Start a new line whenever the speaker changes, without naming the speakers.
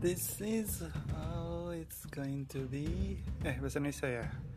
This is how it's going to be. Eh, bahasa Indonesia ya. yeah?